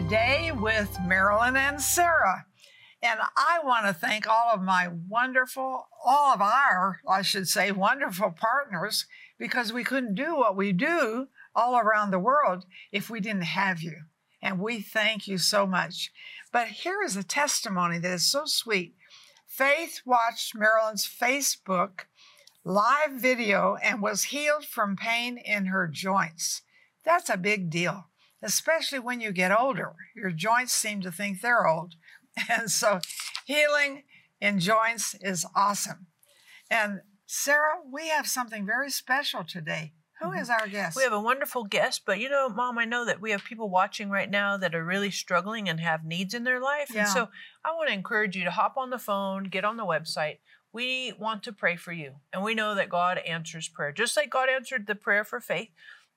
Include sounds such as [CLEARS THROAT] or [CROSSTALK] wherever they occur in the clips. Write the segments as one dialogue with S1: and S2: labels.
S1: to Today with Marilyn and Sarah. And I want to thank all of my wonderful, all of our, I should say, wonderful partners because we couldn't do what we do all around the world if we didn't have you. And we thank you so much. But here is a testimony that is so sweet. Faith watched Marilyn's Facebook live video and was healed from pain in her joints. That's a big deal, especially when you get older. Your joints seem to think they're old. [LAUGHS] And so healing in joints is awesome. And Sarah, we have something very special today. Who mm-hmm. is our guest?
S2: We have a wonderful guest, but you know, Mom, I know that we have people watching right now that are really struggling and have needs in their life.
S1: Yeah.
S2: And so I want to encourage you to hop on the phone, get on the website. We want to pray for you. And we know that God answers prayer. Just like God answered the prayer for faith,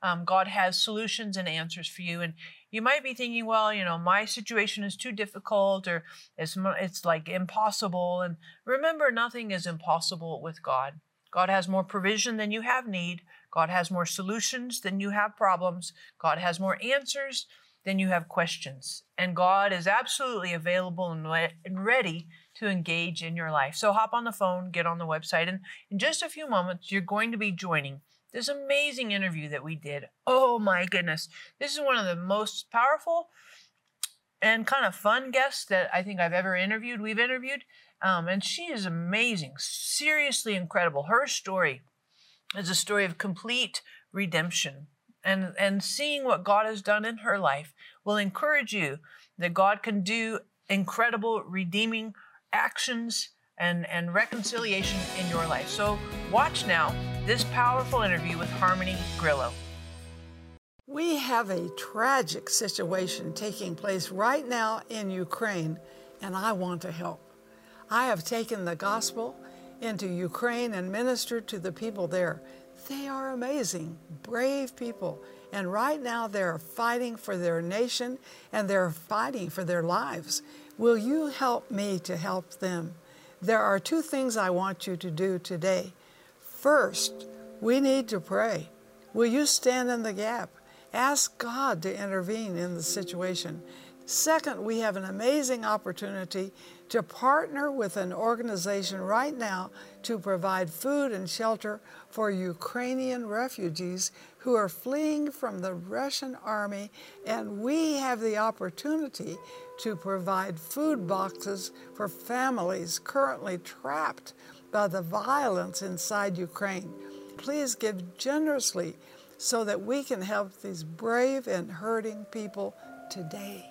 S2: um, God has solutions and answers for you. And you might be thinking, well, you know, my situation is too difficult or it's, it's like impossible. And remember, nothing is impossible with God. God has more provision than you have need. God has more solutions than you have problems. God has more answers than you have questions. And God is absolutely available and re- and ready to engage in your life. So hop on the phone, get on the website, and in just a few moments, you're going to be joining this amazing interview that we did. Oh my goodness. This is one of the most powerful and kind of fun guests that I think I've ever interviewed. We've interviewed. Um, and she is amazing, seriously incredible. Her story is a story of complete redemption. And, and seeing what God has done in her life will encourage you that God can do incredible redeeming actions and, and reconciliation in your life. So watch now this powerful interview with Harmony Grillo.
S1: We have a tragic situation taking place right now in Ukraine, and I want to help. I have taken the gospel into Ukraine and ministered to the people there. They are amazing, brave people, and right now they're fighting for their nation and they're fighting for their lives. Will you help me to help them? There are two things I want you to do today. First, we need to pray. Will you stand in the gap? Ask God to intervene in the situation. Second, we have an amazing opportunity to partner with an organization right now to provide food and shelter for Ukrainian refugees who are fleeing from the Russian army. And we have the opportunity to provide food boxes for families currently trapped by the violence inside Ukraine. Please give generously so that we can help these brave and hurting people today.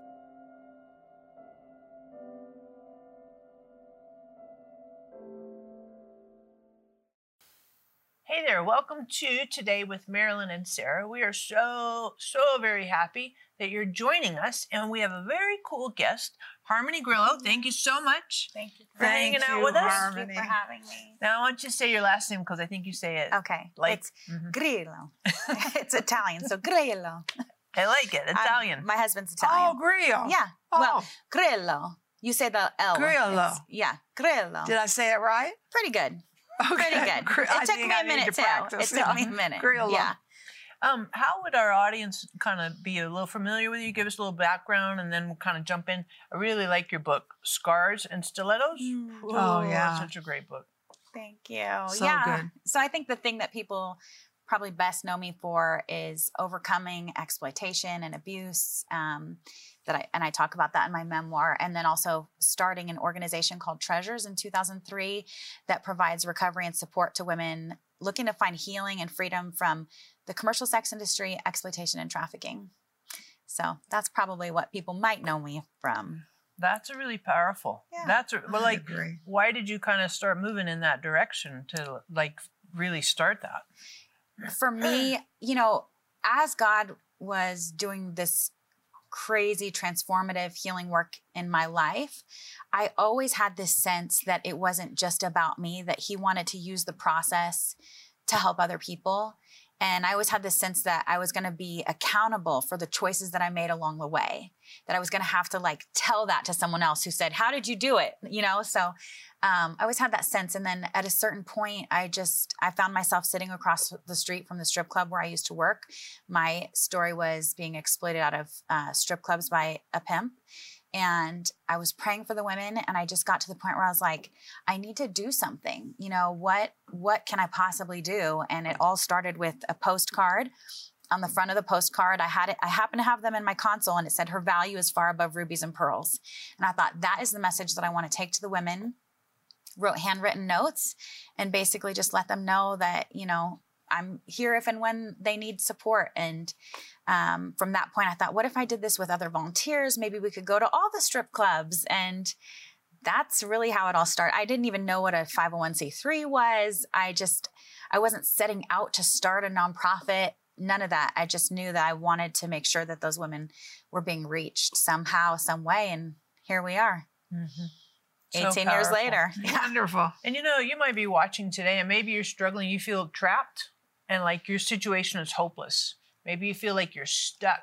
S2: Hey there, welcome to Today with Marilyn and Sarah. We are so, so very happy that you're joining us, and we have a very cool guest, Harmony Grillo. Thank you so much
S3: Thank you
S2: for hanging out with us.
S3: Thank you for having me.
S2: Now, I want you to say your last name because I think you say it.
S3: Okay,
S2: Like-
S3: it's
S2: Mhm.
S3: Grillo. [LAUGHS] [LAUGHS] it's Italian, so Grillo.
S2: I like it. [LAUGHS] Italian.
S3: my husband's Italian.
S1: Oh, Grillo.
S3: yeah.
S1: Oh,
S3: Well, Grillo. You say the L.
S1: Grillo.
S3: It's- Yeah, Grillo.
S1: did I say it right?
S3: Pretty good.
S1: Okay.
S3: Pretty good. It took me a minute
S1: to
S3: too.
S1: practice,
S3: It took
S1: yeah.
S3: me a minute.
S1: Grillo.
S3: Yeah.
S2: Um, how would our audience kind of be a little familiar with you? Give us a little background, and then we'll kind of jump in. I really like your book, Scars and Stilettos.
S1: Oh,
S2: Ooh,
S1: yeah.
S2: such a great book.
S3: Thank you.
S1: So
S3: yeah.
S1: good.
S3: So I think the thing that people probably best know me for is overcoming exploitation and abuse. Um, that I and I talk about that in my memoir, and then also starting an organization called Treasures in 2003 that provides recovery and support to women looking to find healing and freedom from the commercial sex industry, exploitation, and trafficking. So that's probably what people might know me from.
S2: That's a really powerful.
S3: Yeah.
S2: That's a, well, like,
S1: agree.
S2: why did you kind of start moving in that direction to like really start that?
S3: for me, [CLEARS THROAT] you know, as God was doing this crazy transformative healing work in my life, I always had this sense that it wasn't just about me, that He wanted to use the process to help other people. And I always had this sense that I was going to be accountable for the choices that I made along the way, that I was going to have to like tell that to someone else who said, How did you do it? You know, so um, I always had that sense. And then at a certain point, I just I found myself sitting across the street from the strip club where I used to work. My story was being exploited out of uh, strip clubs by a pimp. And I was praying for the women, and I just got to the point where I was like, I need to do something. You know what? What can I possibly do? And it all started with a postcard on the front of the postcard i had it i happened to have them in my console and it said her value is far above rubies and pearls and i thought that is the message that i want to take to the women wrote handwritten notes and basically just let them know that you know i'm here if and when they need support. And um, from that point i thought what if i did this with other volunteers? Maybe we could go to all the strip clubs. And that's really how it all started. I didn't even know what a 501c3 was. I just i wasn't setting out to start a nonprofit none of that. I just knew that i wanted to make sure that those women were being reached somehow some way. And here we are.
S2: Mm-hmm.
S3: 18 years later.
S1: Wonderful.
S2: And you know, you might be watching today and maybe you're struggling, you feel trapped and like your situation is hopeless. Maybe you feel like you're stuck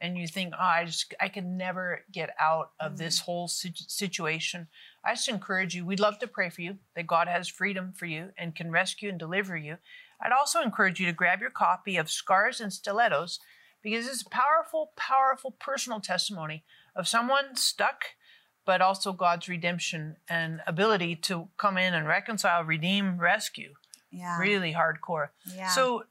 S2: and you think, oh, I just, I can never get out of
S3: Mm-hmm.
S2: this whole situ- situation. I just encourage you, we'd love to pray for you that God has freedom for you and can rescue and deliver you. I'd also encourage you to grab your copy of Scars and Stilettos because it's a powerful, powerful personal testimony of someone stuck but also God's redemption and ability to come in and reconcile, redeem, rescue.
S3: Yeah.
S2: Really hardcore.
S3: Yeah.
S2: So,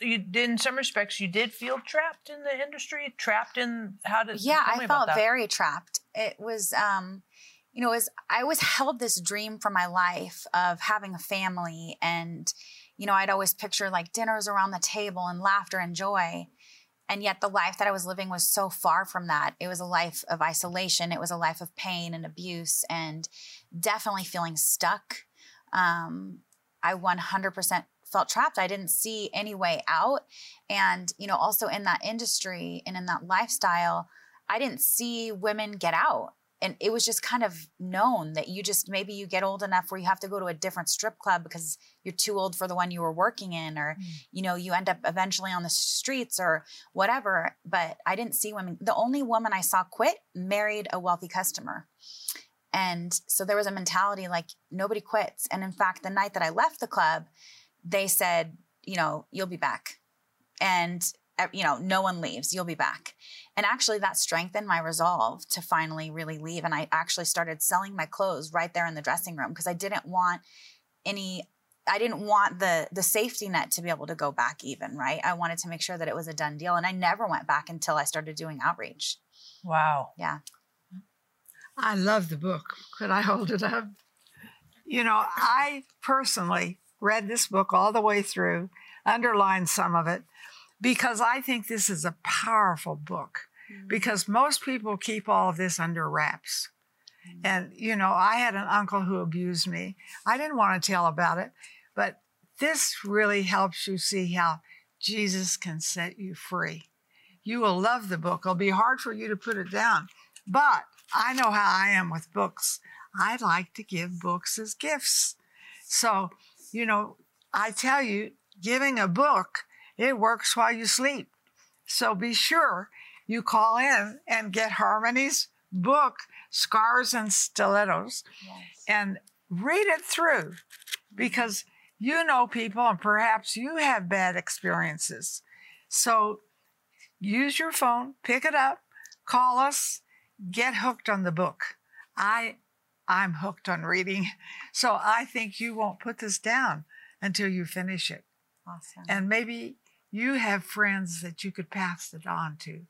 S2: you did, in some respects, you did feel trapped in the industry, trapped in how to.
S3: yeah, I felt very trapped. It was, um, you know, it was I always held this dream for my life of having a family, and you know, I'd always picture like dinners around the table and laughter and joy. And yet, the life that I was living was so far from that. It was a life of isolation. It was a life of pain and abuse, and definitely feeling stuck. Um, I 100% felt trapped. I didn't see any way out. And, you know, also in that industry and in that lifestyle, I didn't see women get out. And it was just kind of known that you just maybe you get old enough where you have to go to a different strip club because you're too old for the one you were working in, or, mm. you know, you end up eventually on the streets or whatever. But I didn't see women. The only woman I saw quit married a wealthy customer. And so there was a mentality like nobody quits. And in fact, the night that I left the club, they said, you know, you'll be back. And, uh, you know, no one leaves, you'll be back. And actually, that strengthened my resolve to finally really leave. And I actually started selling my clothes right there in the dressing room because I didn't want any. I didn't want the the safety net to be able to go back even, right? I wanted to make sure that it was a done deal. And I never went back until I started doing outreach.
S2: Wow.
S3: Yeah.
S1: I love the book. Could I hold it up? You know, I personally read this book all the way through, underlined some of it, because I think this is a powerful book. Mm. Because most people keep all of this under wraps. Mm. And, you know, I had an uncle who abused me. I didn't want to tell about it, but this really helps you see how Jesus can set you free. You will love the book. It'll be hard for you to put it down. But I know how I am with books. I like to give books as gifts. So, you know, I tell you, giving a book, it works while you sleep. So be sure you call in and get Harmony's book, Scars and Stilettos, and read it through because you know people and perhaps you have bad experiences. So use your phone, pick it up, call us, get hooked on the book. I I'm hooked on reading. So I think you won't put this down until you finish it.
S3: Awesome.
S1: And maybe you have friends that you could pass it on to.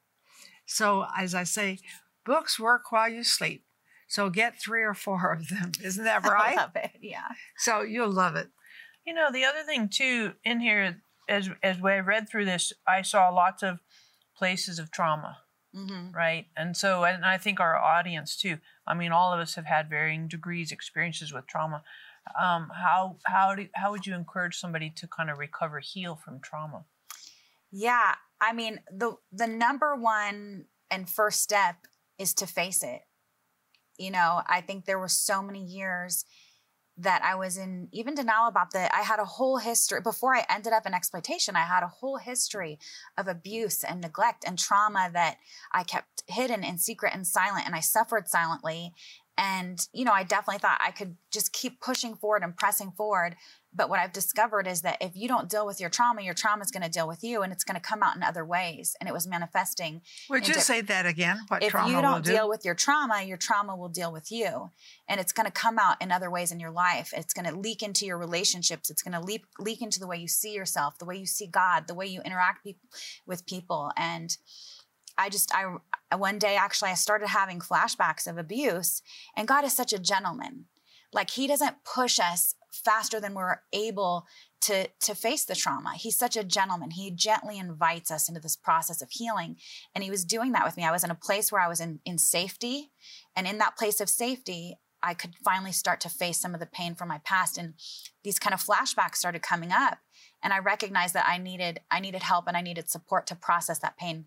S1: So as I say, books work while you sleep. So get three or four of them. [LAUGHS] Isn't that right? [LAUGHS]
S3: I love it. Yeah.
S1: so you'll love it.
S2: You know, the other thing too in here, as as I read through this, I saw lots of places of trauma,
S3: Mm-hmm.
S2: right? And so, and I think our audience too. I mean, all of us have had varying degrees experiences with trauma. Um, how how do how would you encourage somebody to kind of recover, heal from trauma?
S3: Yeah, I mean the the number one and first step is to face it. You know, I think there were so many years that I was in even denial about that. I had a whole history before I ended up in exploitation. I had a whole history of abuse and neglect and trauma that I kept hidden and secret and silent, and I suffered silently. And, you know, I definitely thought I could just keep pushing forward and pressing forward. But what I've discovered is that if you don't deal with your trauma, your trauma is going to deal with you and it's going to come out in other ways. And it was manifesting.
S1: Would you
S3: into-
S1: say that again? What
S3: if you don't
S1: do?
S3: deal with your trauma, your trauma will deal with you. And it's going to come out in other ways in your life. It's going to leak into your relationships. It's going to leak, leak into the way you see yourself, the way you see God, the way you interact peop with people. And I just, I, one day actually, I started having flashbacks of abuse. And God is such a gentleman. Like, He doesn't push us faster than we're able to, to face the trauma. He's such a gentleman. He gently invites us into this process of healing. And he was doing that with me. I was in a place where I was in, in safety. And in that place of safety, I could finally start to face some of the pain from my past. And these kind of flashbacks started coming up. And I recognized that I needed, I needed help and I needed support to process that pain.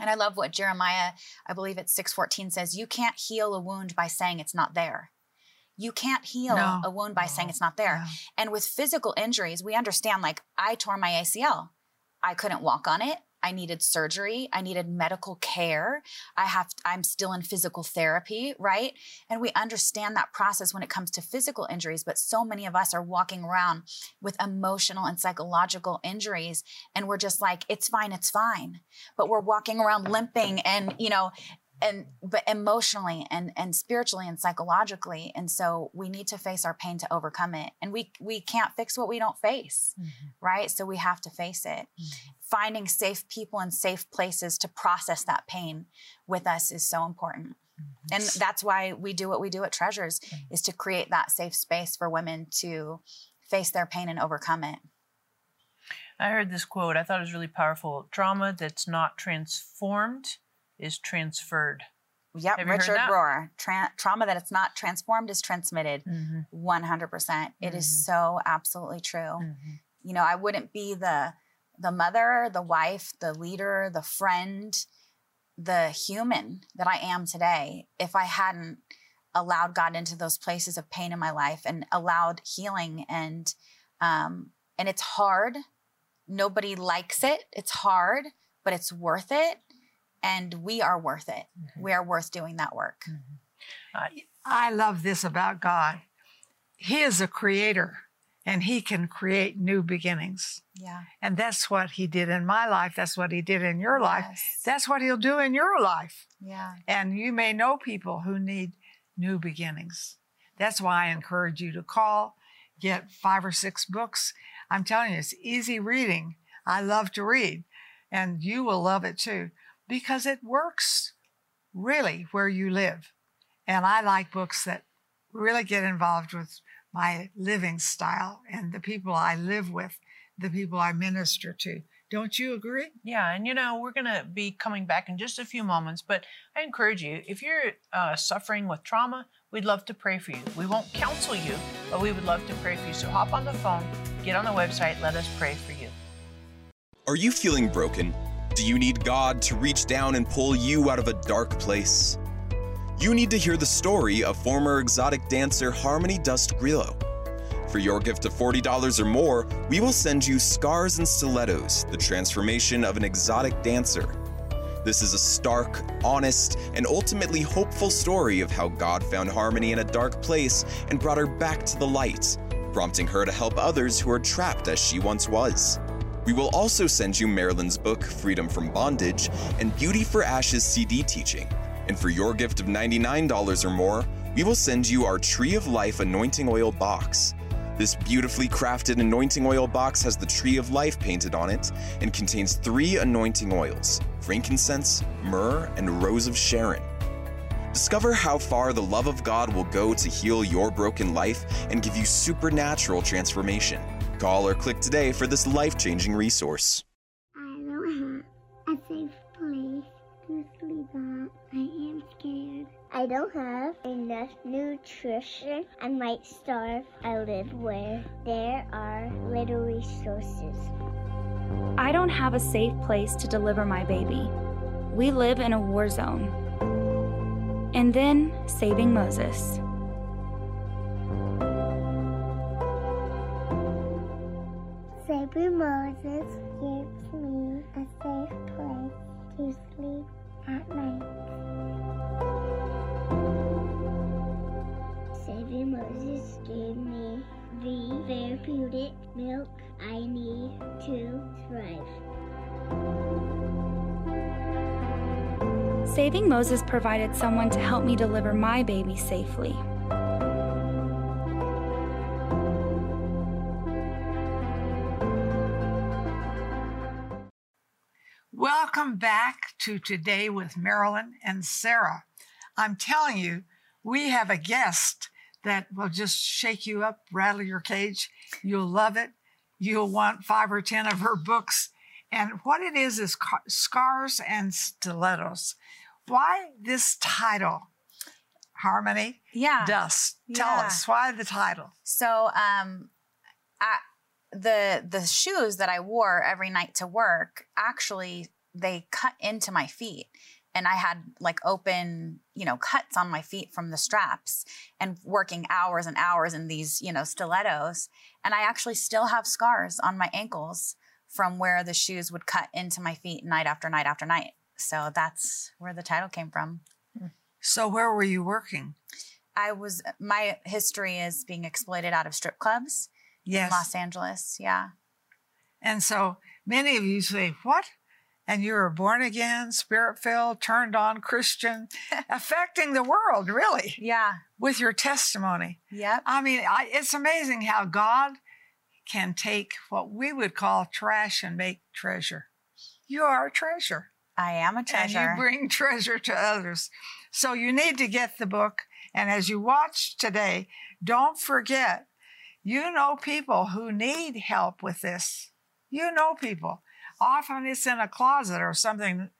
S3: And I love what Jeremiah, I believe it's 614 says, you can't heal a wound by saying it's not there. You can't heal
S1: No.
S3: a wound by saying it's not there.
S1: Yeah.
S3: And with physical injuries, we understand like I tore my ACL. I couldn't walk on it. I needed surgery. I needed medical care. I have I'm still in physical therapy, right? And we understand that process when it comes to physical injuries, but so many of us are walking around with emotional and psychological injuries and we're just like it's fine, it's fine. But we're walking around limping and, you know, and but emotionally and and spiritually and psychologically and so we need to face our pain to overcome it. And we we can't fix what we don't face mm-hmm. right? So we have to face it. Mm-hmm. Finding safe people and safe places to process that pain with us is so important. Mm-hmm. And that's why we do what we do at treasures is to create that safe space for women to face their pain and overcome it.
S2: I heard this quote. I thought it was really powerful. Trauma that's not transformed is transferred.
S3: Yep,
S2: Have
S3: Richard? Rohr. Tra- trauma that it's not transformed is transmitted.
S2: Mm-hmm.
S3: 100%. It is
S2: Mhm.
S3: so absolutely true.
S2: Mm-hmm.
S3: You know, I wouldn't be the the mother, the wife, the leader, the friend, the human that I am today if I hadn't allowed God into those places of pain in my life and allowed healing and um and it's hard. Nobody likes it. It's hard, but it's worth it and we are worth it.
S2: Mm-hmm.
S3: We are worth doing that work.
S1: I love this about God. He is a creator and he can create new beginnings.
S3: Yeah.
S1: And that's what he did in my life. That's what he did in your life.
S3: Yes.
S1: That's what he'll do in your life.
S3: Yeah.
S1: And you may know people who need new beginnings. That's why I encourage you to call, get five or six books. I'm telling you, it's easy reading. I love to read, and you will love it too because it works really where you live. And I like books that really get involved with my living style and the people I live with, the people I minister to. Don't you agree?
S2: Yeah, and you know, we're going to be coming back in just a few moments, but I encourage you if you're uh, suffering with trauma, we'd love to pray for you. We won't counsel you, but we would love to pray for you. So hop on the phone, get on the website, let us pray for you.
S4: Are you feeling broken? Do you need God to reach down and pull you out of a dark place? You need to hear the story of former exotic dancer Harmony Dust Grillo. For your gift of $40 or more, we will send you Scars and Stilettos, the transformation of an exotic dancer. This is a stark, honest, and ultimately hopeful story of how God found Harmony in a dark place and brought her back to the light, prompting her to help others who are trapped as she once was. We will also send you Marilyn's book, Freedom from Bondage, and Beauty for Ashes CD teaching. And for your gift of $99 or more, we will send you our Tree of Life anointing oil box. This beautifully crafted anointing oil box has the Tree of Life painted on it and contains three anointing oils frankincense, myrrh, and rose of Sharon. Discover how far the love of God will go to heal your broken life and give you supernatural transformation. Call or click today for this life changing resource.
S5: I don't have a safe place to sleep at. I am scared. I don't have enough nutrition. I might starve. I live where there are little resources.
S6: I don't have a safe place to deliver my baby. We live in a war zone. And then saving Moses.
S5: Baby Moses gives me a safe place to sleep at night. Baby Moses gave me the therapeutic milk I need to thrive.
S6: Saving Moses provided someone to help me deliver my baby safely.
S1: Back to Today with Marilyn and Sarah. I'm telling you, we have a guest that will just shake you up, rattle your cage. You'll love it. You'll want five or 10 of her books. And what it is is Scars and Stilettos. Why this title? Harmony
S3: Yeah.
S1: Dust. Tell
S3: Yeah.
S1: us why the title.
S3: So um I, the the shoes that I wore every night to work actually they cut into my feet and I had like open, you know, cuts on my feet from the straps and working hours and hours in these, you know, stilettos and I actually still have scars on my ankles from where the shoes would cut into my feet night after night after night. So that's where the title came from. Hmm.
S1: So, where were you working?
S3: I was my history is being exploited out of strip clubs
S1: Yes.
S3: in Los Angeles. Yeah.
S1: And so many of you say, What? And you were born again, spirit filled, turned on Christian, [LAUGHS] affecting the world, really,
S3: Yeah.
S1: with your testimony.
S3: Yeah.
S1: I mean, I, it's amazing how God can take what we would call trash and make treasure. You are a treasure,
S3: I am a treasure.
S1: and you bring treasure to others. So you need to get the book. And as you watch today, don't forget you know people who need help with this. You know people. Often it's in a closet or something,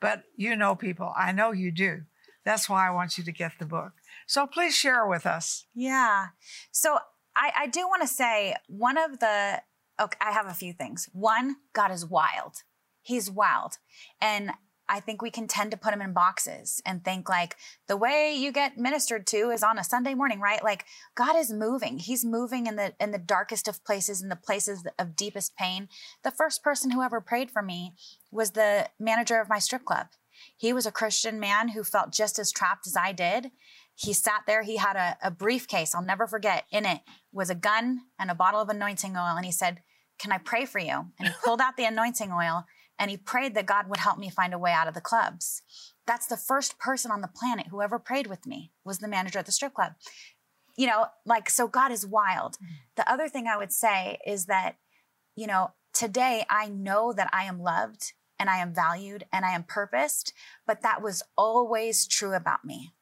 S1: but you know people. I know you do. That's why I want you to get the book. So please share with us.
S3: yeah. So I, I do want to say one of the, okay, I have a few things. One, God is wild. He's wild. And I think we can tend to put them in boxes and think like the way you get ministered to is on a Sunday morning, right? Like God is moving. He's moving in the in the darkest of places, in the places of deepest pain. The first person who ever prayed for me was the manager of my strip club. He was a Christian man who felt just as trapped as I did. He sat there, he had a, a briefcase, I'll never forget. In it was a gun and a bottle of anointing oil. And he said, Can I pray for you? And he pulled out the [LAUGHS] anointing oil and he prayed that God would help me find a way out of the clubs. That's the first person on the planet who ever prayed with me was the manager at the strip club. You know, like, so God is wild. Mm-hmm. The other thing I would say is that, you know, today I know that I am loved and I am valued and I am purposed, but that was always true about me.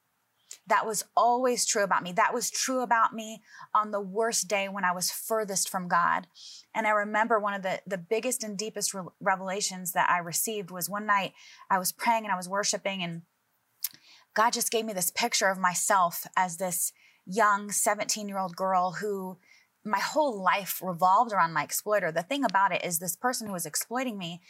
S3: That was always true about me. That was true about me on the worst day when I was furthest from God. And I remember one of the, the biggest and deepest re- revelations that I received was one night I was praying and I was worshiping, and God just gave me this picture of myself as this young 17 year old girl who my whole life revolved around my exploiter. The thing about it is, this person who was exploiting me,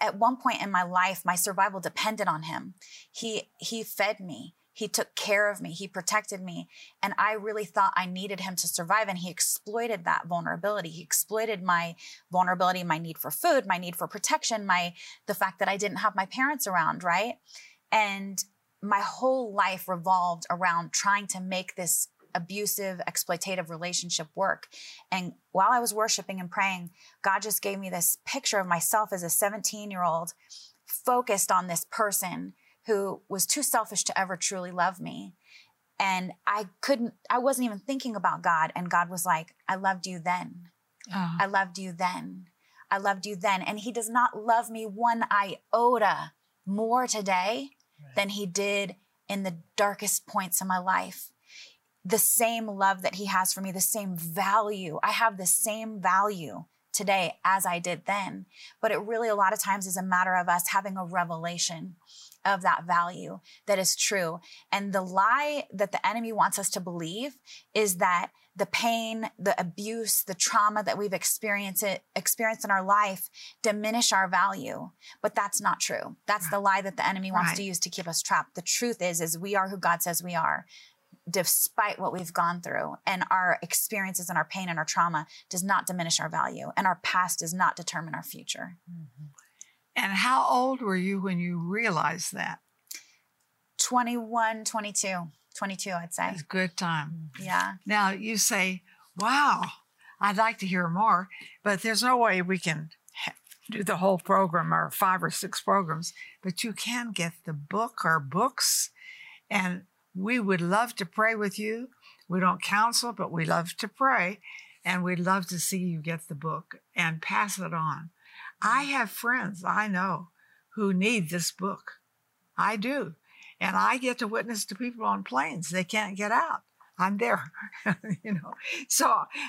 S3: at one point in my life, my survival depended on him. He he fed me. He took care of me. He protected me. And I really thought I needed him to survive. And he exploited that vulnerability. He exploited my vulnerability, my need for food, my need for protection, my the fact that I didn't have my parents around, right? And my whole life revolved around trying to make this abusive, exploitative relationship work. And while I was worshiping and praying, God just gave me this picture of myself as a 17 year old focused on this person who was too selfish to ever truly love me. And I couldn't, I wasn't even thinking about God. And God was like, I loved you then. Oh. I loved you then. I loved you then. And He does not love me one iota more today than He did in the darkest points of my life. The same love that He has for me, the same value. I have the same value today as I did then. But it really, a lot of times, is a matter of us having a revelation of that value that is true. And the lie that the enemy wants us to believe is that the pain, the abuse, the trauma that we've experienced it, experienced in our life diminish our value. But that's not true. That's the lie that the enemy wants to use to keep us trapped. The truth is, is we are who God says we are. Despite what we've gone through and our experiences and our pain and our trauma does not diminish our value and our past does not determine our future. Mm-hmm.
S1: And how old were you when you realized that?
S3: 21, 22, 22, I'd say.
S1: It's a good time.
S3: Yeah.
S1: Now you say, wow, I'd like to hear more, but there's no way we can do the whole program or five or six programs, but you can get the book or books. And we would love to pray with you. We don't counsel, but we love to pray. And we'd love to see you get the book and pass it on. I have friends I know who need this book. I do. And I get to witness to people on planes. They can't get out. I'm there, [LAUGHS] you know. So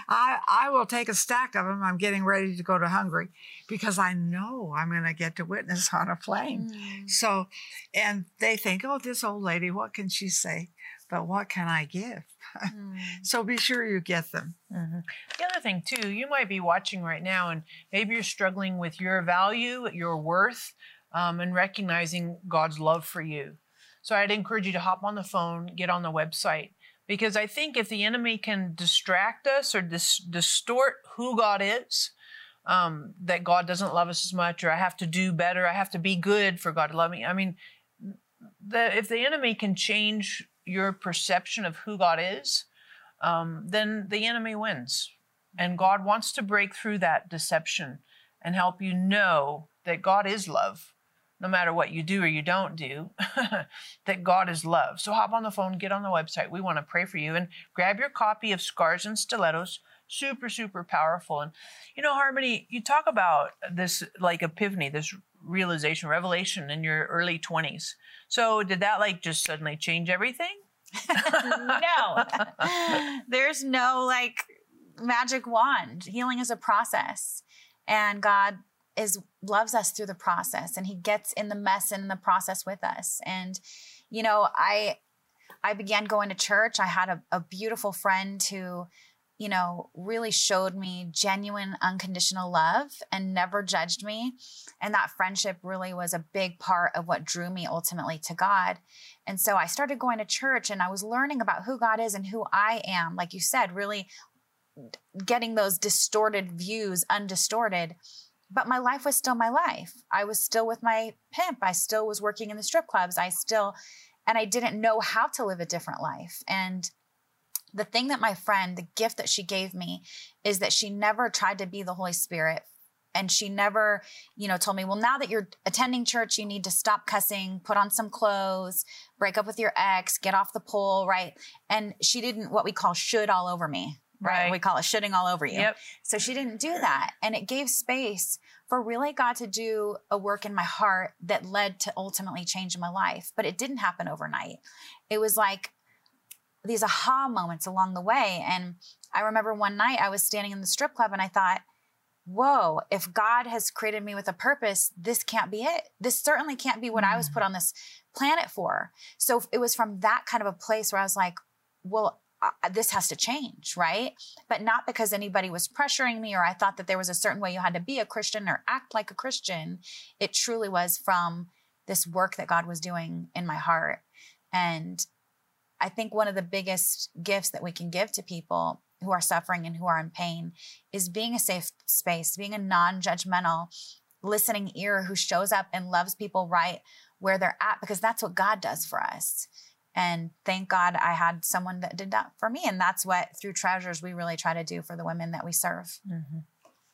S1: I I will take a stack of them. I'm getting ready to go to Hungary because I know I'm going to get to witness [LAUGHS] on a plane. Mm. So, and they think, oh, this old lady, what can she say? But what can I give? Mm. so be sure you get them.
S2: Mm-hmm. The other thing too, you might be watching right now, and maybe you're struggling with your value, your worth, um, and recognizing God's love for you. So I'd encourage you to hop on the phone, get on the website because I think if the enemy can distract us or dis- distort who God is, um, that God doesn't love us as much, or I have to do better, I have to be good for God to love me. I mean, the, if the enemy can change your perception of who God is, um, then the enemy wins. And God wants to break through that deception and help you know that God is love no matter what you do or you don't do, [LAUGHS] that God is love. So hop on the phone, get on the website. We want to pray for you and grab your copy of Scars and Stilettos. Super, super powerful. And you know, Harmony, you talk about this like epiphany, this realization, revelation in your early 20s. So did that like just suddenly change everything? [LAUGHS]
S3: no. [LAUGHS] There's no like magic wand. Healing is a process. And God is loves us through the process and he gets in the mess and in the process with us and you know i i began going to church i had a, a beautiful friend who you know really showed me genuine unconditional love and never judged me and that friendship really was a big part of what drew me ultimately to god and so i started going to church and i was learning about who god is and who i am like you said really getting those distorted views undistorted but my life was still my life. I was still with my pimp. I still was working in the strip clubs. I still, and I didn't know how to live a different life. And the thing that my friend, the gift that she gave me is that she never tried to be the Holy Spirit. And she never, you know, told me, well, now that you're attending church, you need to stop cussing, put on some clothes, break up with your ex, get off the pole, right? And she didn't what we call should all over me right? right? We call it shitting all over you.
S2: Yep.
S3: So she didn't do that. And it gave space for really God to do a work in my heart that led to ultimately changing my life. But it didn't happen overnight. It was like these aha moments along the way. And I remember one night I was standing in the strip club and I thought, whoa, if God has created me with a purpose, this can't be it. This certainly can't be what mm. I was put mm. on this planet for. So it was from that kind of a place where I was like, well, uh, this has to change, right? But not because anybody was pressuring me or I thought that there was a certain way you had to be a Christian or act like a Christian. It truly was from this work that God was doing in my heart. And I think one of the biggest gifts that we can give to people who are suffering and who are in pain is being a safe space, being a non judgmental, listening ear who shows up and loves people right where they're at, because that's what God does for us. And thank God I had someone that did that for me. And that's what through Treasures we really try to do for the women that we serve.
S1: Mm-hmm.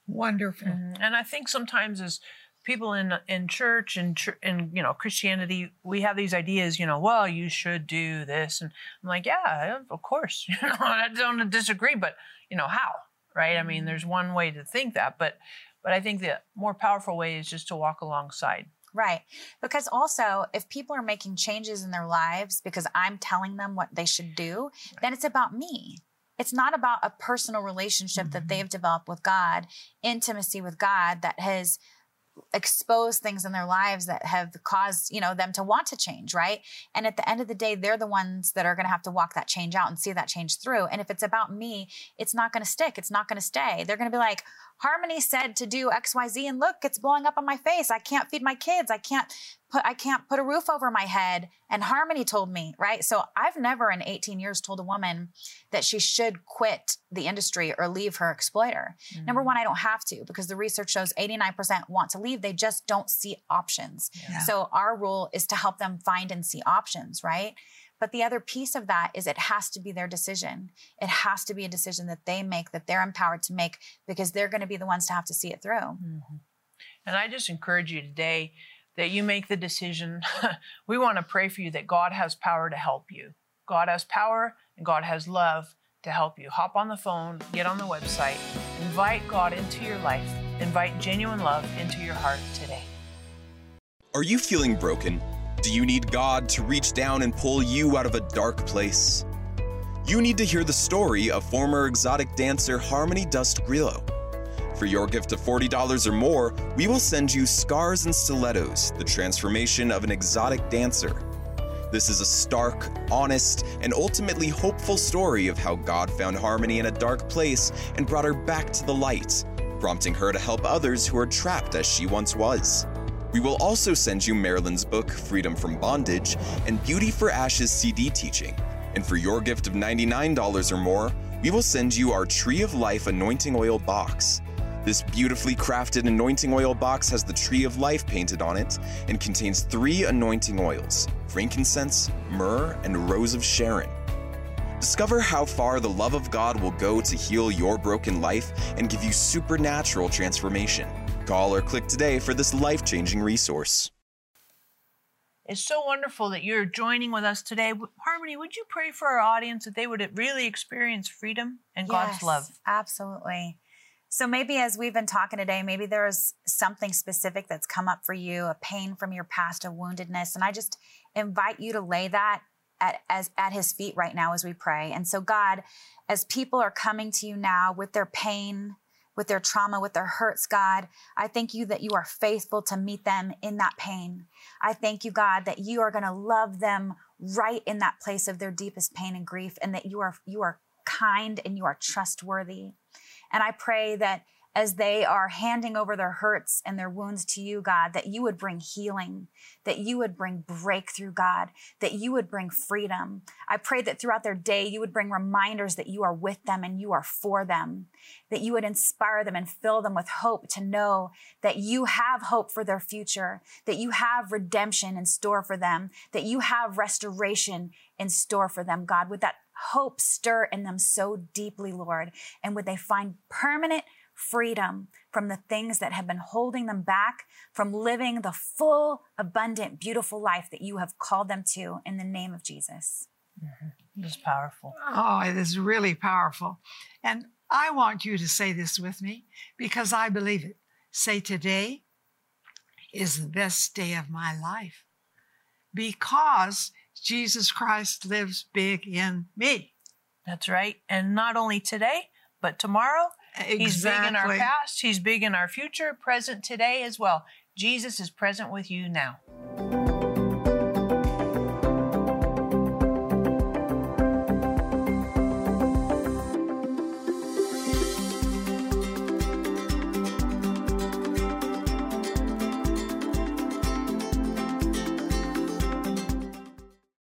S1: Wonderful.
S2: Mm-hmm. And I think sometimes as people in in church and in you know Christianity, we have these ideas. You know, well, you should do this, and I'm like, yeah, of course. [LAUGHS] You know, I don't disagree, but you know how, right? I mean, mm-hmm. there's one way to think that, but but I think the more powerful way is just to walk alongside
S3: Right. Because also, if people are making changes in their lives because I'm telling them what they should do, then it's about me. It's not about a personal relationship mm-hmm. that they've developed with God, intimacy with God that has exposed things in their lives that have caused you know them to want to change right and at the end of the day they're the ones that are going to have to walk that change out and see that change through and if it's about me it's not going to stick it's not going to stay they're going to be like Harmony said to do XYZ and look, it's blowing up on my face. I can't feed my kids. I can't put I can't put a roof over my head and Harmony told me, right? So I've never in 18 years told a woman that she should quit the industry or leave her exploiter. Mm-hmm. Number one, I don't have to because the research shows 89% want to leave. They just don't see options. Yeah. So our rule is to help them find and see options, right? But the other piece of that is it has to be their decision. It has to be a decision that they make, that they're empowered to make, because they're going to be the ones to have to see it through. Mm-hmm.
S2: And I just encourage you today that you make the decision. [LAUGHS] we want to pray for you that God has power to help you. God has power and God has love to help you. Hop on the phone, get on the website, invite God into your life, invite genuine love into your heart today.
S4: Are you feeling broken? Do you need God to reach down and pull you out of a dark place? You need to hear the story of former exotic dancer Harmony Dust Grillo. For your gift of $40 or more, we will send you Scars and Stilettos, the transformation of an exotic dancer. This is a stark, honest, and ultimately hopeful story of how God found Harmony in a dark place and brought her back to the light, prompting her to help others who are trapped as she once was. We will also send you Marilyn's book, Freedom from Bondage, and Beauty for Ashes CD teaching. And for your gift of $99 or more, we will send you our Tree of Life anointing oil box. This beautifully crafted anointing oil box has the tree of life painted on it and contains three anointing oils frankincense, myrrh, and rose of Sharon. Discover how far the love of God will go to heal your broken life and give you supernatural transformation. Call or click today for this life changing resource.
S2: It's so wonderful that you're joining with us today. Harmony, would you pray for our audience that they would really experience freedom and yes, God's love?
S3: Absolutely. So maybe as we've been talking today, maybe there's something specific that's come up for you, a pain from your past, a woundedness. And I just invite you to lay that at, as, at his feet right now as we pray. And so, God, as people are coming to you now with their pain, with their trauma, with their hurts, God, I thank you that you are faithful to meet them in that pain. I thank you, God, that you are going to love them right in that place of their deepest pain and grief, and that you are you are kind and you are trustworthy. And I pray that as they are handing over their hurts and their wounds to you, God, that you would bring healing, that you would bring breakthrough, God, that you would bring freedom. I pray that throughout their day, you would bring reminders that you are with them and you are for them, that you would inspire them and fill them with hope to know that you have hope for their future, that you have redemption in store for them, that you have restoration in store for them, God. Would that hope stir in them so deeply, Lord? And would they find permanent freedom from the things that have been holding them back from living the full, abundant, beautiful life that you have called them to in the name of Jesus?
S2: Mm-hmm. It's powerful.
S1: Oh, it is really powerful. And I want you to say this with me because I believe it. Say, Today is the best day of my life because Jesus Christ lives big in me.
S2: That's right. And not only today, but tomorrow. Exactly. He's big in our past, He's big in our future, present today as well. Jesus is present with you now.